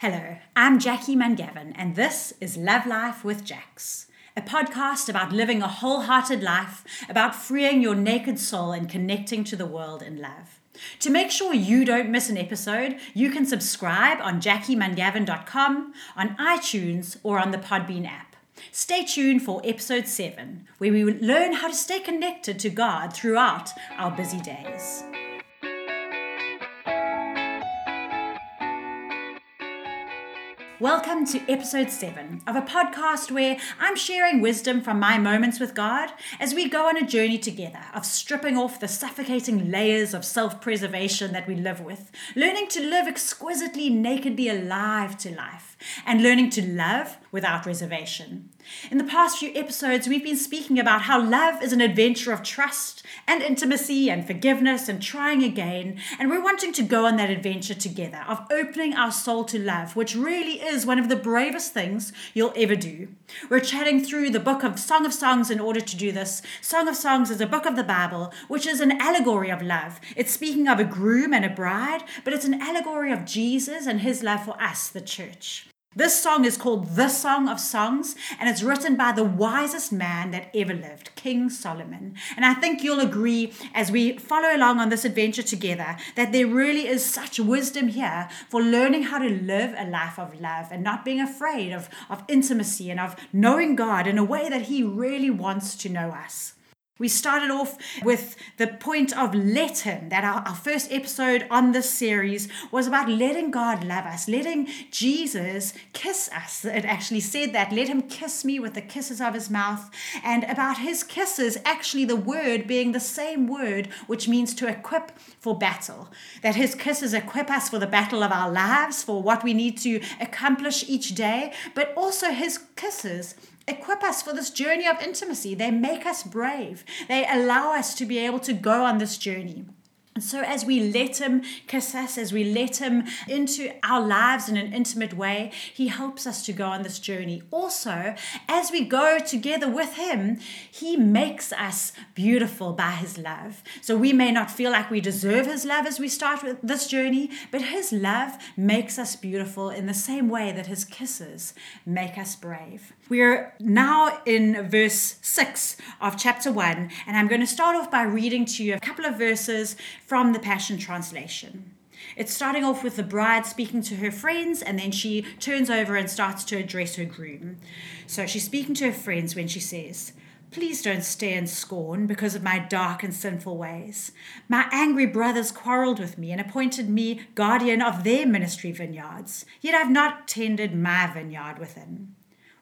Hello, I'm Jackie Mangavin, and this is Love Life with Jax, a podcast about living a wholehearted life, about freeing your naked soul and connecting to the world in love. To make sure you don't miss an episode, you can subscribe on jackiemangavin.com, on iTunes, or on the Podbean app. Stay tuned for episode 7, where we will learn how to stay connected to God throughout our busy days. Welcome to episode 7 of a podcast where I'm sharing wisdom from my moments with God as we go on a journey together of stripping off the suffocating layers of self preservation that we live with, learning to live exquisitely nakedly alive to life, and learning to love without reservation. In the past few episodes, we've been speaking about how love is an adventure of trust and intimacy and forgiveness and trying again. And we're wanting to go on that adventure together of opening our soul to love, which really is one of the bravest things you'll ever do. We're chatting through the book of Song of Songs in order to do this. Song of Songs is a book of the Bible, which is an allegory of love. It's speaking of a groom and a bride, but it's an allegory of Jesus and his love for us, the church. This song is called The Song of Songs, and it's written by the wisest man that ever lived, King Solomon. And I think you'll agree as we follow along on this adventure together that there really is such wisdom here for learning how to live a life of love and not being afraid of, of intimacy and of knowing God in a way that He really wants to know us. We started off with the point of let Him, that our, our, first episode on this series was about letting God love us, letting Jesus kiss us. It actually said that, let Him kiss me with the kisses of His mouth, and about His kisses, actually the word being the same word which means to equip for battle. That His kisses equip us for the battle of our lives, for what we need to accomplish each day, but also His kisses equip us for this journey of intimacy. They make us brave. They allow us to be able to go on this journey. And so, as we let Him kiss us, as we let Him into our lives in an intimate way, He helps us to go on this journey. Also, as we go together with Him, He makes us beautiful by His love. So, we may not feel like we deserve His love as we start with this journey, but His love makes us beautiful in the same way that His kisses make us brave. We're now in verse 6 of chapter 1, and I'm going to start off by reading to you a couple of verses from the Passion Translation. It's starting off with the bride speaking to her friends, and then she turns over and starts to address her groom. So she's speaking to her friends when she says, Please don't stare in scorn because of my dark and sinful ways. My angry brothers quarreled with me and appointed me guardian of their ministry vineyards, yet I've not tended my vineyard within.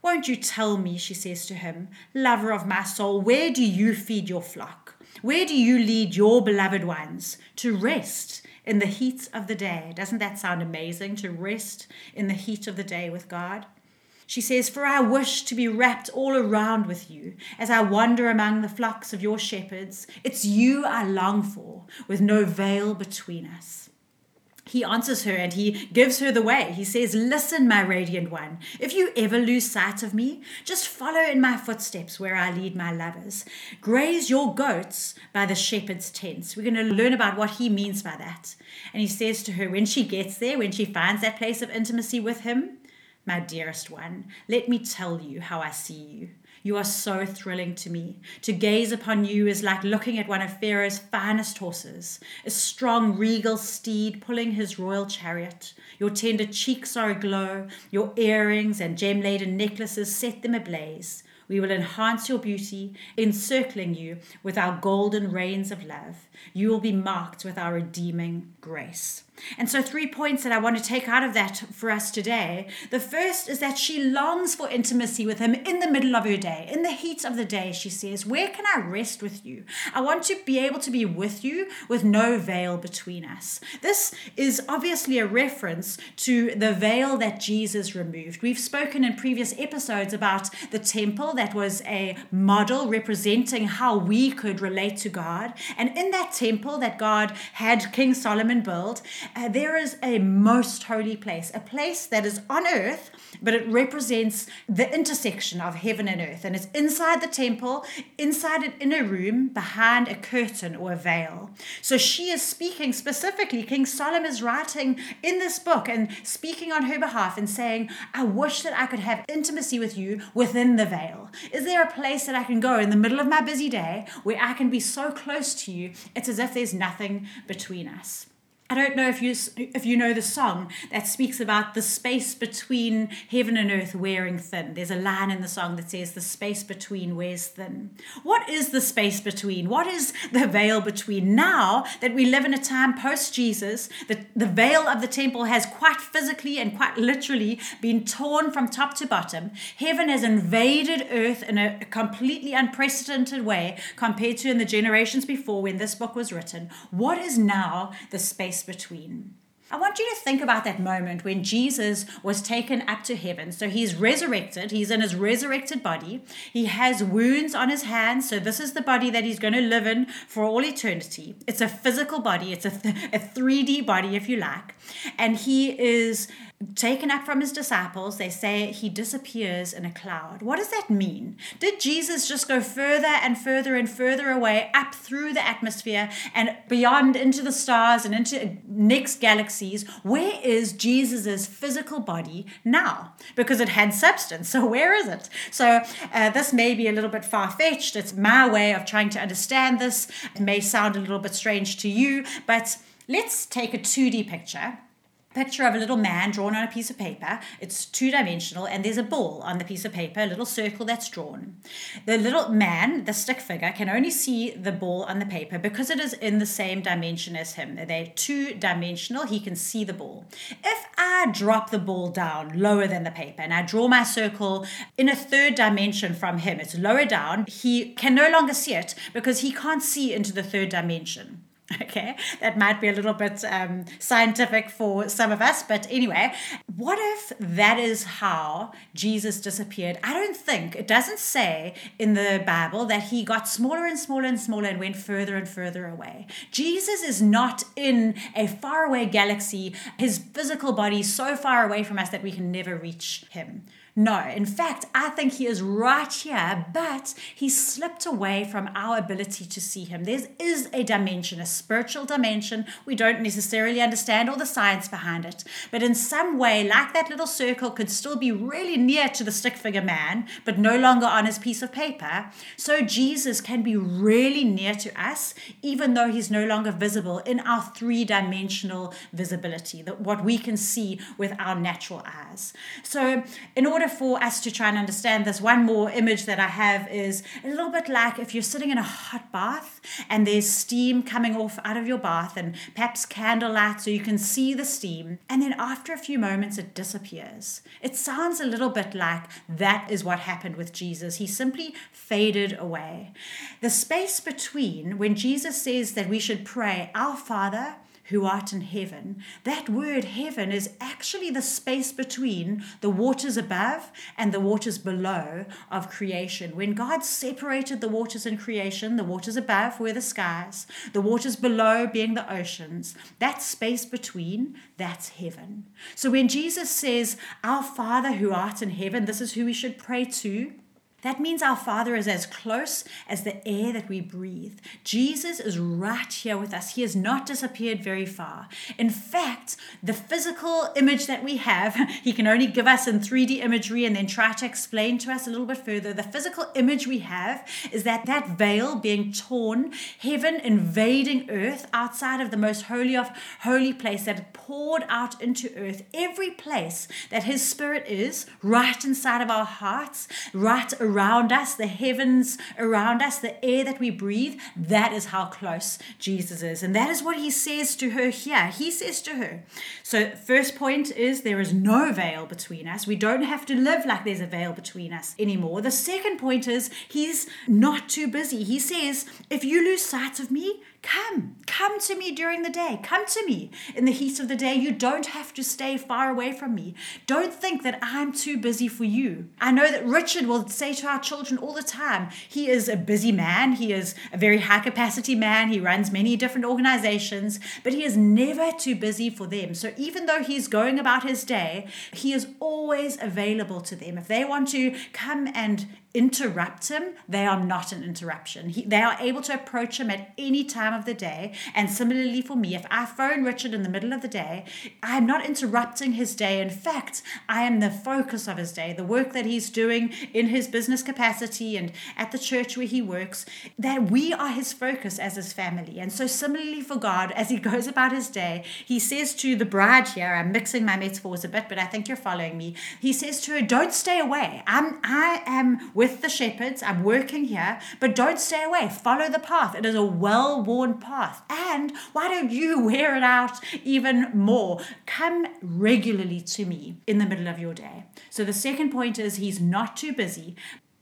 Won't you tell me, she says to him, lover of my soul, where do you feed your flock? Where do you lead your beloved ones to rest in the heat of the day? Doesn't that sound amazing to rest in the heat of the day with God? She says, For I wish to be wrapped all around with you as I wander among the flocks of your shepherds. It's you I long for, with no veil between us he answers her and he gives her the way. He says, Listen, my radiant one, if you ever lose sight of me, just follow in my footsteps where I lead my lovers. Graze your goats by the shepherd's tents. We're going to learn about what he means by that. And he says to her, when she gets there, when she finds that place of intimacy with him, my dearest one, let me tell you how I see you. You are so thrilling to me. To gaze upon you is like looking at one of Pharaoh's finest horses, a strong, regal steed pulling his royal chariot. Your tender cheeks are aglow, your earrings and gem laden necklaces set them ablaze. We will enhance your beauty, encircling you with our golden reins of love. You will be marked with our redeeming grace. And so, three points that I want to take out of that for us today. The first is that she longs for intimacy with him in the middle of her day, in the heat of the day. She says, Where can I rest with you? I want to be able to be with you with no veil between us. This is obviously a reference to the veil that Jesus removed. We've spoken in previous episodes about the temple that was a model representing how we could relate to God. And in that temple that God had King Solomon build, uh, there is a most holy place, a place that is on earth, but it represents the intersection of heaven and earth. And it's inside the temple, inside an inner room, behind a curtain or a veil. So she is speaking specifically, King Solomon is writing in this book and speaking on her behalf and saying, I wish that I could have intimacy with you within the veil. Is there a place that I can go in the middle of my busy day where I can be so close to you? It's as if there's nothing between us. I don't know if you if you know the song that speaks about the space between heaven and earth wearing thin. There's a line in the song that says the space between wears thin. What is the space between? What is the veil between? Now that we live in a time post Jesus, that the veil of the temple has quite physically and quite literally been torn from top to bottom. Heaven has invaded earth in a completely unprecedented way compared to in the generations before when this book was written. What is now the space between. I want you to think about that moment when Jesus was taken up to heaven. So he's resurrected, he's in his resurrected body. He has wounds on his hands. So this is the body that he's going to live in for all eternity. It's a physical body, it's a, th- a 3D body, if you like. And he is taken up from his disciples, they say he disappears in a cloud. What does that mean? Did Jesus just go further and further and further away up through the atmosphere and beyond into the stars and into next galaxies? Where is Jesus's physical body now? Because it had substance. So where is it? So uh, this may be a little bit far fetched. It's my way of trying to understand this. It may sound a little bit strange to you, but let's take a 2D picture picture of a little man drawn on a piece of paper. It's two dimensional, and there's a ball on the piece of paper, a little circle that's drawn. The little man, the stick figure, can only see the ball on the paper because it is in the same dimension as him. They're two dimensional, he can see the ball. If I drop the ball down lower than the paper and I draw my circle in a third dimension from him, it's lower down, he can no longer see it because he can't see into the third dimension. Okay, that might be a little bit um, scientific for some of us, but anyway, what if that is how Jesus disappeared? I don't think it doesn't say in the Bible that he got smaller and smaller and smaller and went further and further away. Jesus is not in a faraway galaxy, his physical body so far away from us that we can never reach him. No, in fact, I think he is right here, but he slipped away from our ability to see him. There is a dimension, a spiritual dimension. We don't necessarily understand all the science behind it, but in some way, like that little circle could still be really near to the stick figure man, but no longer on his piece of paper. So Jesus can be really near to us, even though he's no longer visible in our three dimensional visibility, that what we can see with our natural eyes. So, in order order for us to try and understand this, one more image that I have is a little bit like if you're sitting in a hot bath and there's steam coming off out of your bath and perhaps candlelight so you can see the steam. And then after a few moments, it disappears. It sounds a little bit like that is what happened with Jesus. He simply faded away. The space between when Jesus says that we should pray, Our Father, who art in heaven. That word heaven is actually the space between the waters above and the waters below of creation. When God separated the waters in creation, the waters above were the skies, the waters below being the oceans, that space between, that's heaven. So when Jesus says, Our Father who art in heaven, this is who we should pray to. That means our Father is as close as the air that we breathe. Jesus is right here with us. He has not disappeared very far. In fact, the physical image that we have, He can only give us in 3D imagery and then try to explain to us a little bit further. The physical image we have is that that veil being torn, heaven invading earth outside of the most holy of holy place that poured out into earth. Every place that His Spirit is, right inside of our hearts, right around around us, the heavens around us, the air that we breathe, that is how close Jesus is. And that is what he says to her here. He says to her. So, first point is there is no veil between us. We don't have to live like there's a veil between us anymore. The second point is he's not too busy. He says, if you lose sight of me, Come, come to me during the day. Come to me in the heat of the day. You don't have to stay far away from me. Don't think that I'm too busy for you. I know that Richard will say to our children all the time, he is a busy man. He is a very high capacity man. He runs many different organizations, but he is never too busy for them. So even though he's going about his day, he is always available to them. If they want to come and interrupt him, they are not an interruption. He, they are able to approach him at any time of the day. And similarly for me, if I phone Richard in the middle of the day, I am not interrupting his day. In fact, I am the focus of his day. The work that he's doing in his business capacity and at the church where he works, that we are his focus as his family. And so, similarly for God, as he goes about his day, he says to the bride here, I'm mixing my metaphors a bit, but I think you're following me. He says to her, Don't stay away. I'm, I am with the shepherds. I'm working here, but don't stay away. Follow the path. It is a well worn path. And why don't you wear it out even more? Come regularly to me in the middle of your day. So the second point is he's not too busy.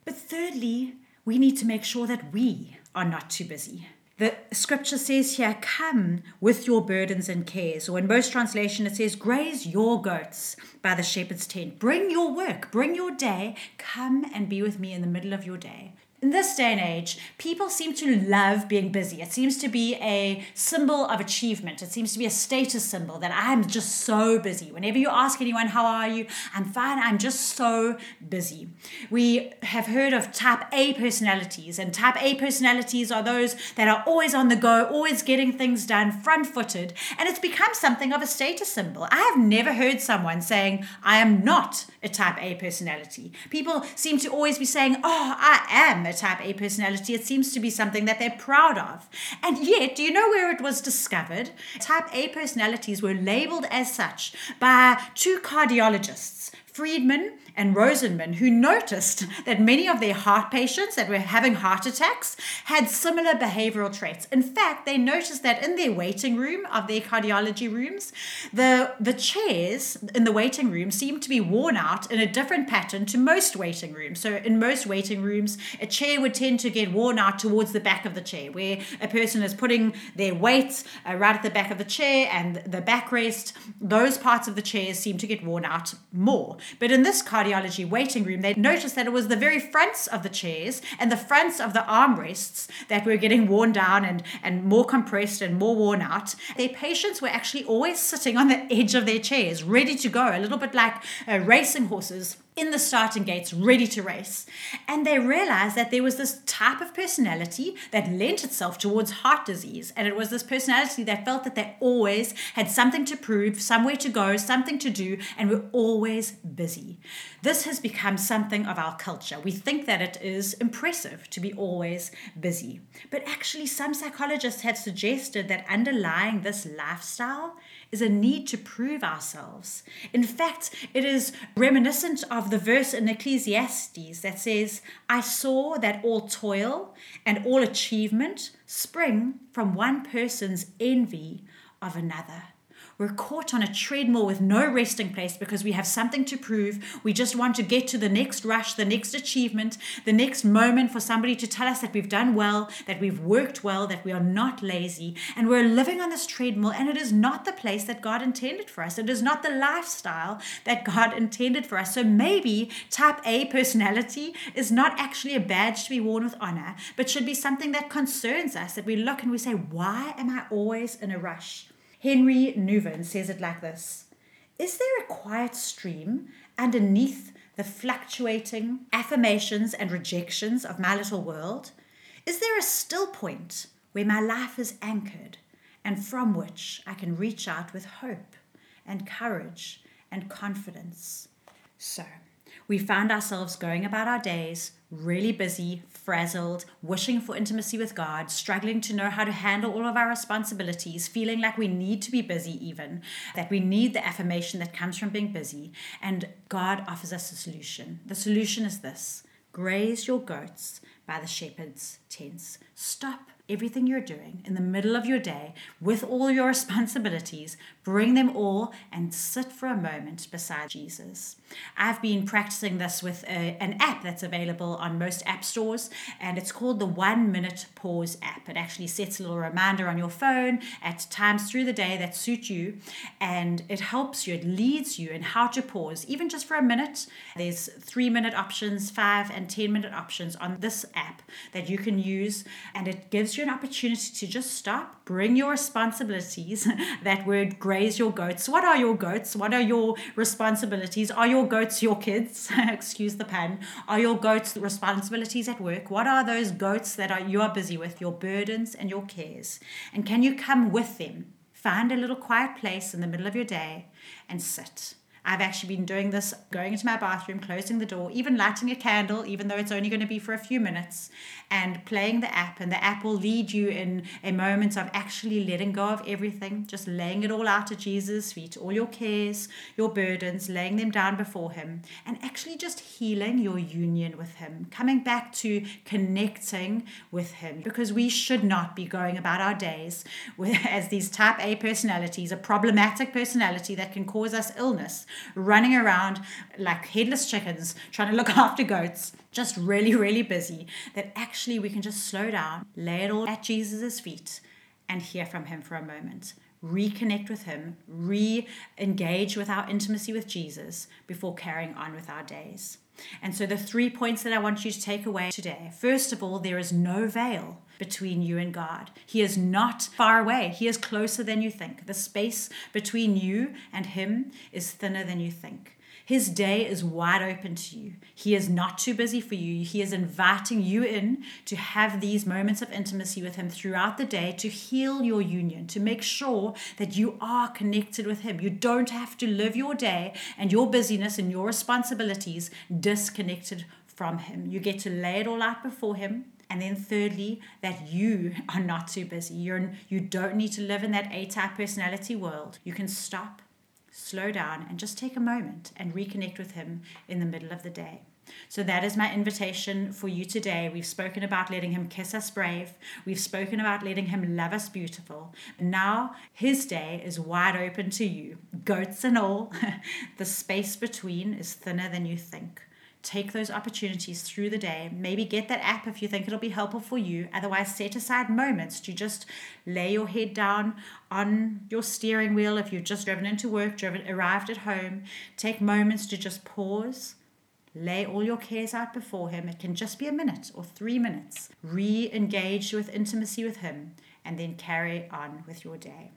But thirdly, we need to make sure that we are not too busy. The scripture says here, Come with your burdens and cares. Or in most translation, it says, Graze your goats by the shepherd's tent. Bring your work, bring your day. Come and be with me in the middle of your day in this day and age, people seem to love being busy. It seems to be a symbol of achievement. It seems to be a status symbol that I'm just so busy. Whenever you ask anyone, How are you? I'm fine. I'm just so busy. We have heard of type A personalities, and type A personalities are those that are always on the go, always getting things done, front footed, and it's become something of a status symbol. I have never heard someone saying, I am not a type A personality. People seem to always be saying, Oh, I am type A personality. It seems to be something that they're proud of. And yet, do you know where it was discovered? Type A personalities were labeled as such by two cardiologists, Friedman and Rosenman, who noticed that many of their heart patients that were having heart attacks had similar behavioral traits. In fact, they noticed that in their waiting room of their cardiology rooms, the, the chairs in the waiting room seemed to be worn out in a different pattern to most waiting rooms. So, in most waiting rooms, a chair would tend to get worn out towards the back of the chair, where a person is putting their weight uh, right at the back of the chair and the backrest. Those parts of the chairs seem to get worn out more. But in this cardiology, cardiology waiting room, they noticed that it was the very fronts of the chairs and the fronts of the armrests that were getting worn down and, and more compressed and more worn out. Their patients were actually always sitting on the edge of their chairs, ready to go, a little bit like uh, racing horses in the starting gates, ready to race. And they realized that there was this type of personality that lent itself towards heart disease. And it was this personality that felt that they always had something to prove, somewhere to go, something to do, and were always busy. This has become something of our culture. We think that it is impressive to be always busy. But actually, some psychologists have suggested that underlying this lifestyle is a need to prove ourselves. In fact, it is reminiscent of the verse in Ecclesiastes that says, I saw that all toil and all achievement spring from one person's envy of another. We're caught on a treadmill with no resting place because we have something to prove. We just want to get to the next rush, the next achievement, the next moment for somebody to tell us that we've done well, that we've worked well, that we are not lazy. And we're living on this treadmill, and it is not the place that God intended for us. It is not the lifestyle that God intended for us. So maybe type A personality is not actually a badge to be worn with honor, but should be something that concerns us, that we look and we say, Why am I always in a rush? Henry Nouwen says it like this Is there a quiet stream underneath the fluctuating affirmations and rejections of my little world? Is there a still point where my life is anchored and from which I can reach out with hope and courage and confidence? So, we found ourselves going about our days really busy, frazzled, wishing for intimacy with God, struggling to know how to handle all of our responsibilities, feeling like we need to be busy, even, that we need the affirmation that comes from being busy. And God offers us a solution. The solution is this graze your goats by the shepherd's tents. Stop everything you're doing in the middle of your day with all your responsibilities, bring them all and sit for a moment beside Jesus. I've been practicing this with a, an app that's available on most app stores, and it's called the One Minute Pause app. It actually sets a little reminder on your phone at times through the day that suit you, and it helps you, it leads you in how to pause, even just for a minute. There's three minute options, five and 10 minute options on this app that you can use, and it gives you an opportunity to just stop, bring your responsibilities. that word graze your goats. What are your goats? What are your responsibilities? Are your goats your kids? Excuse the pun. Are your goats responsibilities at work? What are those goats that are you are busy with, your burdens and your cares? And can you come with them? Find a little quiet place in the middle of your day and sit I've actually been doing this, going into my bathroom, closing the door, even lighting a candle, even though it's only going to be for a few minutes, and playing the app. And the app will lead you in a moment of actually letting go of everything, just laying it all out at Jesus' feet, all your cares, your burdens, laying them down before Him, and actually just healing your union with Him, coming back to connecting with Him, because we should not be going about our days with, as these type A personalities, a problematic personality that can cause us illness running around like headless chickens, trying to look after goats, just really, really busy, that actually we can just slow down, lay it all at Jesus' feet, and hear from Him for a moment. Reconnect with Him, re engage with our intimacy with Jesus before carrying on with our days. And so, the three points that I want you to take away today first of all, there is no veil between you and God. He is not far away, He is closer than you think. The space between you and Him is thinner than you think. His day is wide open to you. He is not too busy for you. He is inviting you in to have these moments of intimacy with Him throughout the day to heal your union, to make sure that you are connected with Him. You don't have to live your day and your busyness and your responsibilities disconnected from Him. You get to lay it all out before Him. And then thirdly, that you are not too busy. You're, you don't need to live in that A type personality world. You can stop, slow down, and just take a moment and reconnect with Him in the middle of the day. So that is my invitation for you today. We've spoken about letting Him kiss us brave. We've spoken about letting Him love us beautiful. Now His day is wide open to you, goats and all. the space between is thinner than you think take those opportunities through the day. Maybe get that app if you think it'll be helpful for you. Otherwise, set aside moments to just lay your head down on your steering wheel if you've just driven into work, driven arrived at home. Take moments to just pause. Lay all your cares out before Him. It can just be a minute or three minutes. Re engage with intimacy with Him and then carry on with your day.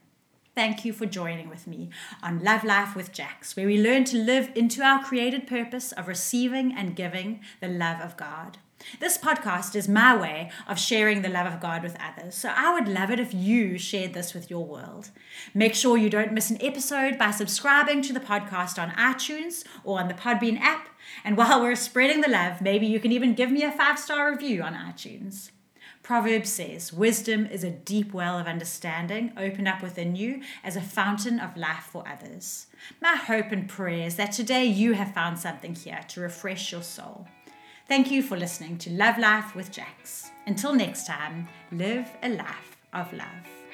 Thank you for joining with me on Love Life with Jax, where we learn to live into our created purpose of receiving and giving the love of God. This podcast is my way of sharing the love of God with others, so I would love it if you shared this with your world. Make sure you don't miss an episode by subscribing to the podcast on iTunes or on the Podbean app. And while we're spreading the love, maybe you can even give me a five star review on iTunes. Proverbs says, Wisdom is a deep well of understanding opened up within you as a fountain of life for others. My hope and prayer is that today you have found something here to refresh your soul. Thank you for listening to Love Life with Jax. Until next time, live a life of love.